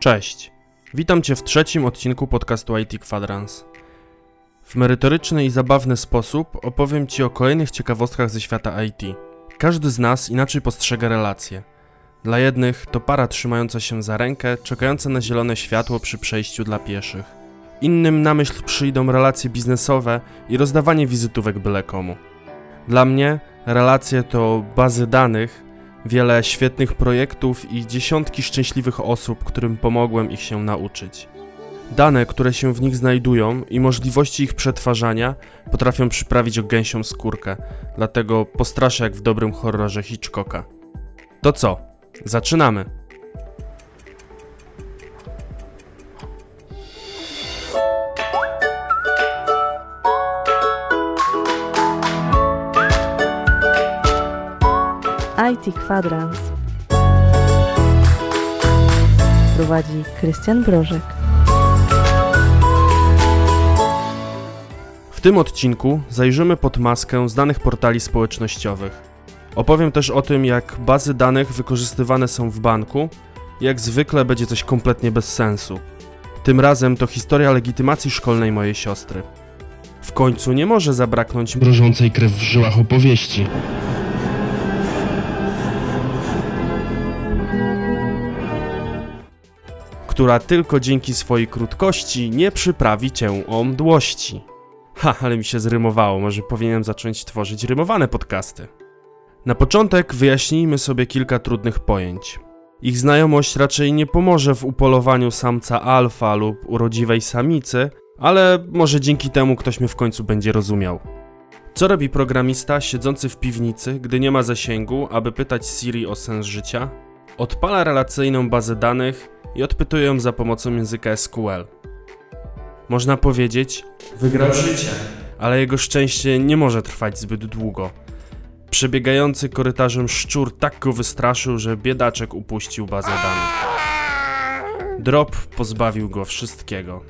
Cześć. Witam Cię w trzecim odcinku podcastu IT Quadrans. W merytoryczny i zabawny sposób opowiem Ci o kolejnych ciekawostkach ze świata IT. Każdy z nas inaczej postrzega relacje. Dla jednych to para trzymająca się za rękę, czekająca na zielone światło przy przejściu dla pieszych. Innym na myśl przyjdą relacje biznesowe i rozdawanie wizytówek byle komu. Dla mnie relacje to bazy danych, wiele świetnych projektów i dziesiątki szczęśliwych osób, którym pomogłem ich się nauczyć. Dane, które się w nich znajdują i możliwości ich przetwarzania potrafią przyprawić o gęsią skórkę, dlatego postraszę jak w dobrym horrorze Hitchcocka. To co? Zaczynamy! IT Kwadrans. Prowadzi Krystian Brożek. W tym odcinku zajrzymy pod maskę z danych portali społecznościowych. Opowiem też o tym, jak bazy danych wykorzystywane są w banku, jak zwykle będzie coś kompletnie bez sensu. Tym razem to historia legitymacji szkolnej mojej siostry. W końcu nie może zabraknąć mrożącej krew w żyłach opowieści. Która tylko dzięki swojej krótkości nie przyprawi cię o mdłości. Ha, ale mi się zrymowało, może powinienem zacząć tworzyć rymowane podcasty. Na początek wyjaśnijmy sobie kilka trudnych pojęć. Ich znajomość raczej nie pomoże w upolowaniu samca alfa lub urodziwej samicy, ale może dzięki temu ktoś mnie w końcu będzie rozumiał. Co robi programista siedzący w piwnicy, gdy nie ma zasięgu, aby pytać Siri o sens życia? Odpala relacyjną bazę danych i odpytuje ją za pomocą języka SQL. Można powiedzieć, wygrał życie, ale jego szczęście nie może trwać zbyt długo. Przebiegający korytarzem szczur tak go wystraszył, że biedaczek upuścił bazę danych. Drop pozbawił go wszystkiego.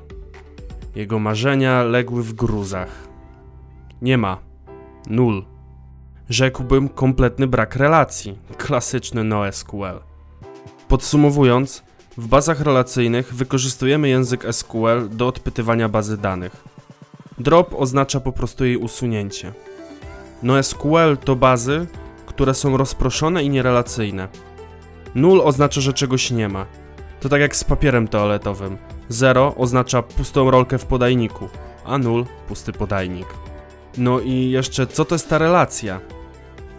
Jego marzenia legły w gruzach. Nie ma. Nul. Rzekłbym kompletny brak relacji. Klasyczny NoSQL. Podsumowując, w bazach relacyjnych wykorzystujemy język SQL do odpytywania bazy danych. Drop oznacza po prostu jej usunięcie. NoSQL to bazy, które są rozproszone i nierelacyjne. Null oznacza, że czegoś nie ma. To tak jak z papierem toaletowym. Zero oznacza pustą rolkę w podajniku, a null pusty podajnik. No i jeszcze co to jest ta relacja?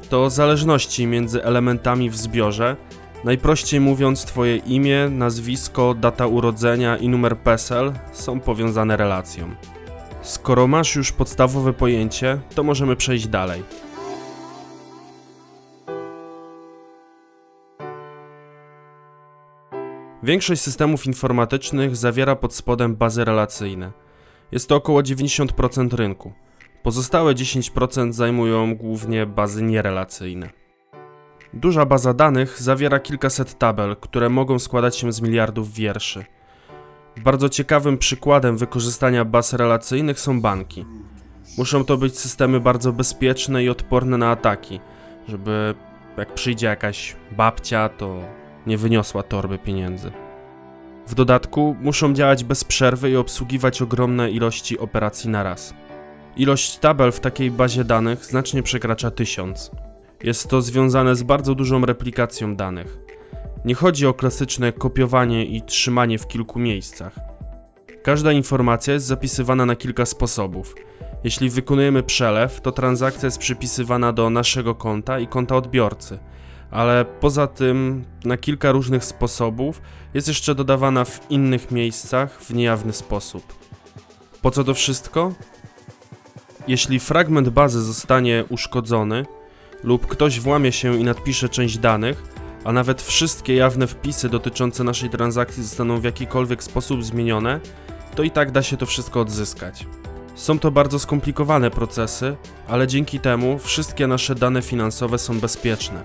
To zależności między elementami w zbiorze, Najprościej mówiąc, Twoje imię, nazwisko, data urodzenia i numer PESEL są powiązane relacją. Skoro masz już podstawowe pojęcie, to możemy przejść dalej. Większość systemów informatycznych zawiera pod spodem bazy relacyjne. Jest to około 90% rynku. Pozostałe 10% zajmują głównie bazy nierelacyjne. Duża baza danych zawiera kilkaset tabel, które mogą składać się z miliardów wierszy. Bardzo ciekawym przykładem wykorzystania baz relacyjnych są banki. Muszą to być systemy bardzo bezpieczne i odporne na ataki, żeby jak przyjdzie jakaś babcia, to nie wyniosła torby pieniędzy. W dodatku muszą działać bez przerwy i obsługiwać ogromne ilości operacji na raz. Ilość tabel w takiej bazie danych znacznie przekracza tysiąc. Jest to związane z bardzo dużą replikacją danych. Nie chodzi o klasyczne kopiowanie i trzymanie w kilku miejscach. Każda informacja jest zapisywana na kilka sposobów. Jeśli wykonujemy przelew, to transakcja jest przypisywana do naszego konta i konta odbiorcy, ale poza tym na kilka różnych sposobów jest jeszcze dodawana w innych miejscach w niejawny sposób. Po co to wszystko? Jeśli fragment bazy zostanie uszkodzony, lub ktoś włamie się i nadpisze część danych, a nawet wszystkie jawne wpisy dotyczące naszej transakcji zostaną w jakikolwiek sposób zmienione, to i tak da się to wszystko odzyskać. Są to bardzo skomplikowane procesy, ale dzięki temu wszystkie nasze dane finansowe są bezpieczne.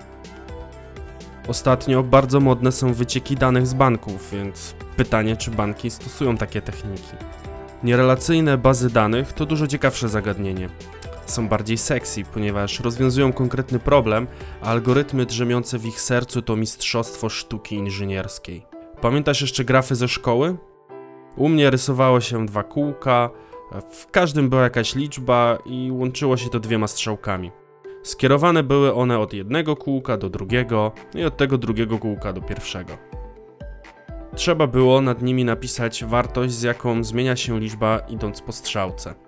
Ostatnio bardzo modne są wycieki danych z banków, więc pytanie, czy banki stosują takie techniki. Nierelacyjne bazy danych to dużo ciekawsze zagadnienie są bardziej sexy, ponieważ rozwiązują konkretny problem, a algorytmy drzemiące w ich sercu to mistrzostwo sztuki inżynierskiej. Pamiętasz jeszcze grafy ze szkoły? U mnie rysowało się dwa kółka, w każdym była jakaś liczba i łączyło się to dwiema strzałkami. Skierowane były one od jednego kółka do drugiego i od tego drugiego kółka do pierwszego. Trzeba było nad nimi napisać wartość, z jaką zmienia się liczba idąc po strzałce.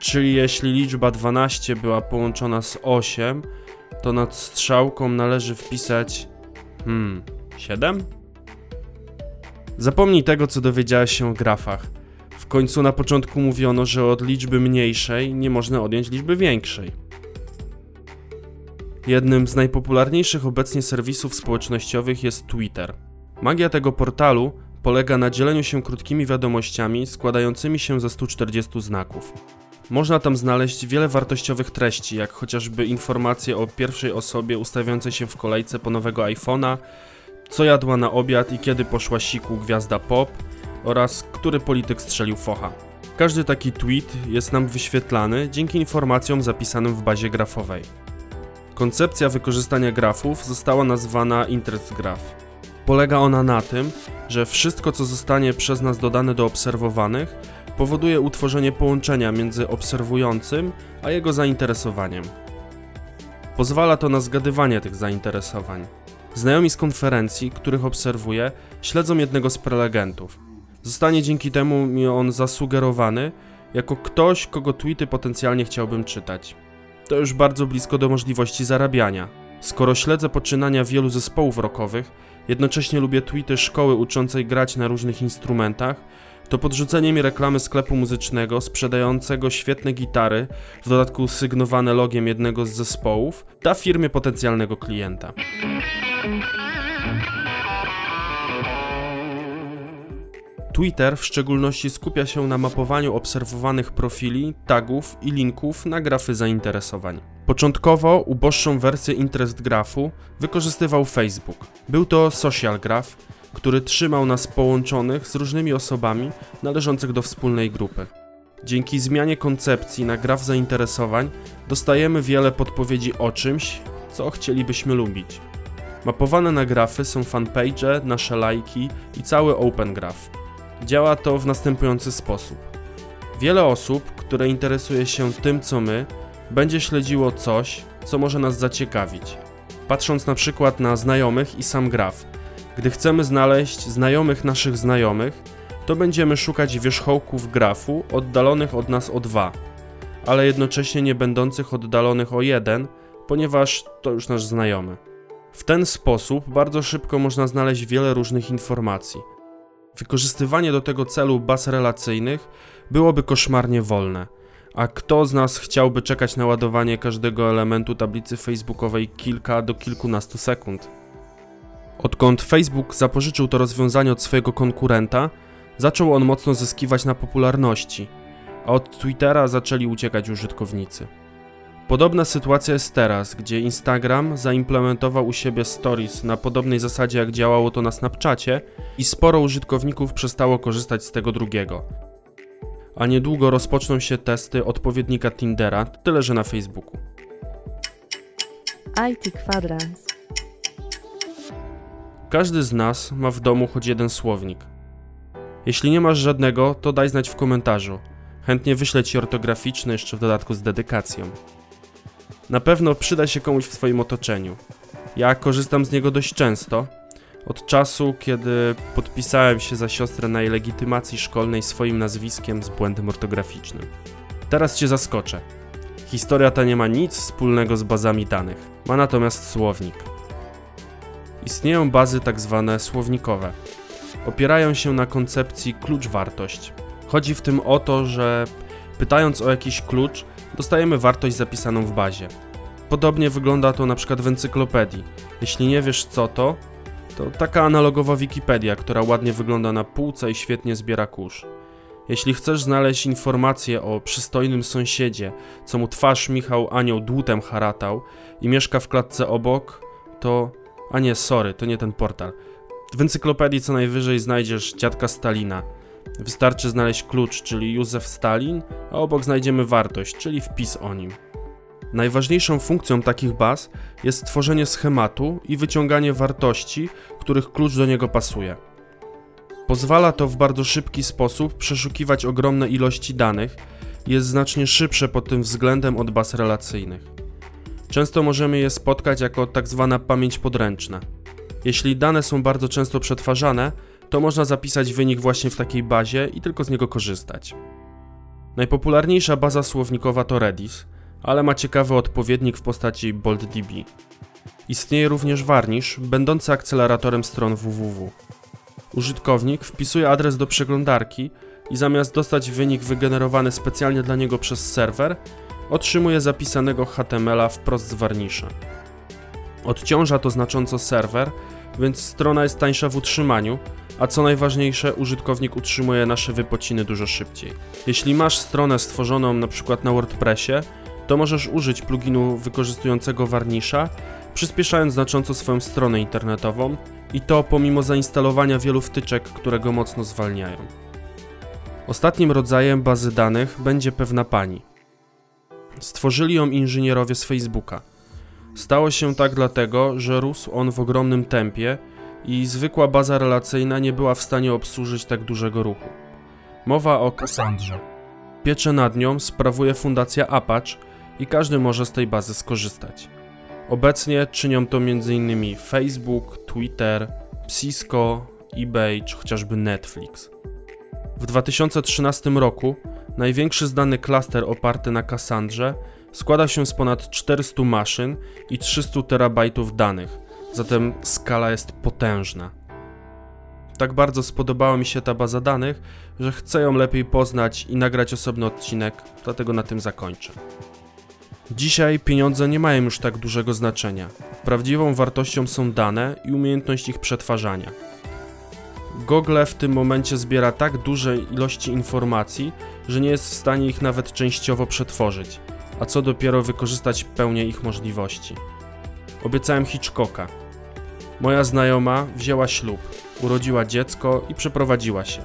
Czyli jeśli liczba 12 była połączona z 8, to nad strzałką należy wpisać hmm, 7? Zapomnij tego, co dowiedziałeś się o grafach. W końcu na początku mówiono, że od liczby mniejszej nie można odjąć liczby większej. Jednym z najpopularniejszych obecnie serwisów społecznościowych jest Twitter. Magia tego portalu polega na dzieleniu się krótkimi wiadomościami składającymi się ze 140 znaków. Można tam znaleźć wiele wartościowych treści, jak chociażby informacje o pierwszej osobie ustawiającej się w kolejce po nowego iPhone'a, co jadła na obiad i kiedy poszła siku gwiazda pop oraz który polityk strzelił focha. Każdy taki tweet jest nam wyświetlany dzięki informacjom zapisanym w bazie grafowej. Koncepcja wykorzystania grafów została nazwana Interest Graph. Polega ona na tym, że wszystko co zostanie przez nas dodane do obserwowanych powoduje utworzenie połączenia między obserwującym a jego zainteresowaniem. Pozwala to na zgadywanie tych zainteresowań. Znajomi z konferencji, których obserwuję, śledzą jednego z prelegentów. Zostanie dzięki temu mi on zasugerowany jako ktoś, kogo tweety potencjalnie chciałbym czytać. To już bardzo blisko do możliwości zarabiania. Skoro śledzę poczynania wielu zespołów rockowych, jednocześnie lubię tweety szkoły uczącej grać na różnych instrumentach, to podrzucenie mi reklamy sklepu muzycznego sprzedającego świetne gitary, w dodatku sygnowane logiem jednego z zespołów, da firmie potencjalnego klienta. Twitter w szczególności skupia się na mapowaniu obserwowanych profili, tagów i linków na grafy zainteresowań. Początkowo uboższą wersję Interest Graphu wykorzystywał Facebook. Był to social graph, który trzymał nas połączonych z różnymi osobami należących do wspólnej grupy. Dzięki zmianie koncepcji na graf zainteresowań dostajemy wiele podpowiedzi o czymś, co chcielibyśmy lubić. Mapowane na grafy są fanpage, nasze lajki i cały Open Graph. Działa to w następujący sposób. Wiele osób, które interesuje się tym co my, będzie śledziło coś, co może nas zaciekawić. Patrząc na przykład na znajomych i sam graf, gdy chcemy znaleźć znajomych naszych znajomych, to będziemy szukać wierzchołków grafu oddalonych od nas o 2, ale jednocześnie nie będących oddalonych o 1, ponieważ to już nasz znajomy. W ten sposób bardzo szybko można znaleźć wiele różnych informacji. Wykorzystywanie do tego celu baz relacyjnych byłoby koszmarnie wolne. A kto z nas chciałby czekać na ładowanie każdego elementu tablicy facebookowej kilka do kilkunastu sekund? Odkąd Facebook zapożyczył to rozwiązanie od swojego konkurenta, zaczął on mocno zyskiwać na popularności, a od Twittera zaczęli uciekać użytkownicy. Podobna sytuacja jest teraz, gdzie Instagram zaimplementował u siebie Stories na podobnej zasadzie jak działało to na Snapchacie i sporo użytkowników przestało korzystać z tego drugiego. A niedługo rozpoczną się testy odpowiednika Tindera, tyle że na Facebooku. IT Kwadrans. Każdy z nas ma w domu choć jeden słownik. Jeśli nie masz żadnego, to daj znać w komentarzu. Chętnie wyślę ci ortograficzny jeszcze w dodatku z dedykacją. Na pewno przyda się komuś w Twoim otoczeniu. Ja korzystam z niego dość często. Od czasu, kiedy podpisałem się za siostrę na jej legitymacji szkolnej swoim nazwiskiem z błędem ortograficznym. Teraz Cię zaskoczę. Historia ta nie ma nic wspólnego z bazami danych. Ma natomiast słownik. Istnieją bazy tak zwane słownikowe. Opierają się na koncepcji klucz-wartość. Chodzi w tym o to, że pytając o jakiś klucz, dostajemy wartość zapisaną w bazie. Podobnie wygląda to na przykład w encyklopedii. Jeśli nie wiesz co to, to taka analogowa Wikipedia, która ładnie wygląda na półce i świetnie zbiera kurz. Jeśli chcesz znaleźć informacje o przystojnym sąsiedzie, co mu twarz Michał Anioł dłutem haratał i mieszka w klatce obok, to... A nie, sorry, to nie ten portal. W encyklopedii co najwyżej znajdziesz dziadka Stalina. Wystarczy znaleźć klucz, czyli Józef Stalin, a obok znajdziemy wartość, czyli wpis o nim. Najważniejszą funkcją takich baz jest tworzenie schematu i wyciąganie wartości, których klucz do niego pasuje. Pozwala to w bardzo szybki sposób przeszukiwać ogromne ilości danych jest znacznie szybsze pod tym względem od baz relacyjnych. Często możemy je spotkać jako tak zwana pamięć podręczna. Jeśli dane są bardzo często przetwarzane, to można zapisać wynik właśnie w takiej bazie i tylko z niego korzystać. Najpopularniejsza baza słownikowa to Redis, ale ma ciekawy odpowiednik w postaci BoldDB. Istnieje również Varnish, będący akceleratorem stron www. Użytkownik wpisuje adres do przeglądarki i zamiast dostać wynik wygenerowany specjalnie dla niego przez serwer, otrzymuje zapisanego HTML-a wprost z Varnisha. Odciąża to znacząco serwer, więc strona jest tańsza w utrzymaniu, a co najważniejsze, użytkownik utrzymuje nasze wypociny dużo szybciej. Jeśli masz stronę stworzoną np. na WordPressie, to możesz użyć pluginu wykorzystującego Varnisha, przyspieszając znacząco swoją stronę internetową i to pomimo zainstalowania wielu wtyczek, które go mocno zwalniają. Ostatnim rodzajem bazy danych będzie pewna pani. Stworzyli ją inżynierowie z Facebooka. Stało się tak dlatego, że rósł on w ogromnym tempie i zwykła baza relacyjna nie była w stanie obsłużyć tak dużego ruchu. Mowa o Cassandrze. Pieczę nad nią sprawuje fundacja Apache i każdy może z tej bazy skorzystać. Obecnie czynią to m.in. Facebook, Twitter, Cisco, eBay czy chociażby Netflix. W 2013 roku największy znany klaster oparty na Cassandrze składa się z ponad 400 maszyn i 300 terabajtów danych, zatem skala jest potężna. Tak bardzo spodobała mi się ta baza danych, że chcę ją lepiej poznać i nagrać osobny odcinek, dlatego na tym zakończę. Dzisiaj pieniądze nie mają już tak dużego znaczenia. Prawdziwą wartością są dane i umiejętność ich przetwarzania. Google w tym momencie zbiera tak duże ilości informacji, że nie jest w stanie ich nawet częściowo przetworzyć, a co dopiero wykorzystać pełnię ich możliwości. Obiecałem Hitchcocka. Moja znajoma wzięła ślub, urodziła dziecko i przeprowadziła się.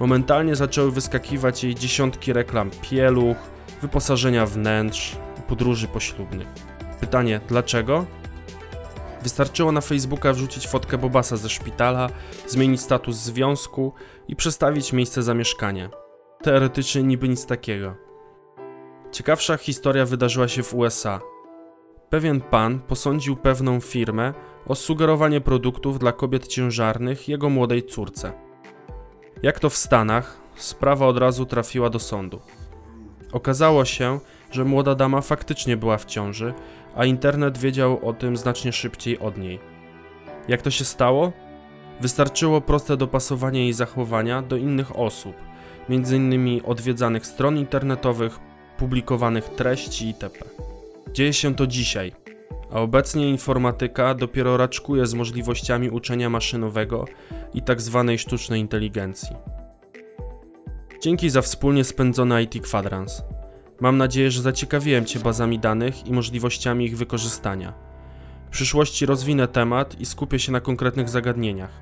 Momentalnie zaczęły wyskakiwać jej dziesiątki reklam pieluch, wyposażenia wnętrz, podróży poślubnych. Pytanie, dlaczego? Wystarczyło na Facebooka wrzucić fotkę Bobasa ze szpitala, zmienić status związku i przestawić miejsce zamieszkania. Teoretycznie niby nic takiego. Ciekawsza historia wydarzyła się w USA. Pewien pan posądził pewną firmę o sugerowanie produktów dla kobiet ciężarnych jego młodej córce. Jak to w Stanach, sprawa od razu trafiła do sądu. Okazało się, że młoda dama faktycznie była w ciąży, a internet wiedział o tym znacznie szybciej od niej. Jak to się stało? Wystarczyło proste dopasowanie jej zachowania do innych osób, m.in. odwiedzanych stron internetowych, publikowanych treści itp. Dzieje się to dzisiaj, a obecnie informatyka dopiero raczkuje z możliwościami uczenia maszynowego i tzw. Tak sztucznej inteligencji. Dzięki za wspólnie spędzony IT kwadrans. Mam nadzieję, że zaciekawiłem Cię bazami danych i możliwościami ich wykorzystania. W przyszłości rozwinę temat i skupię się na konkretnych zagadnieniach.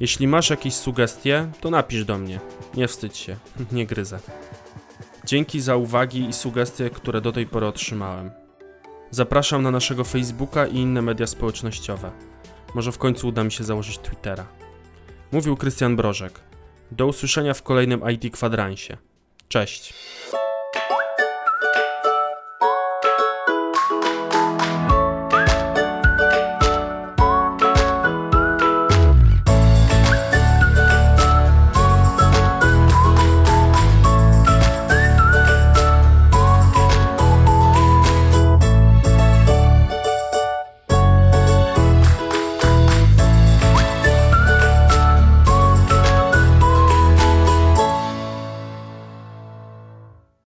Jeśli masz jakieś sugestie, to napisz do mnie. Nie wstydź się, nie gryzę. Dzięki za uwagi i sugestie, które do tej pory otrzymałem. Zapraszam na naszego Facebooka i inne media społecznościowe. Może w końcu uda mi się założyć Twittera. Mówił Krystian Brożek. Do usłyszenia w kolejnym IT kwadransie. Cześć.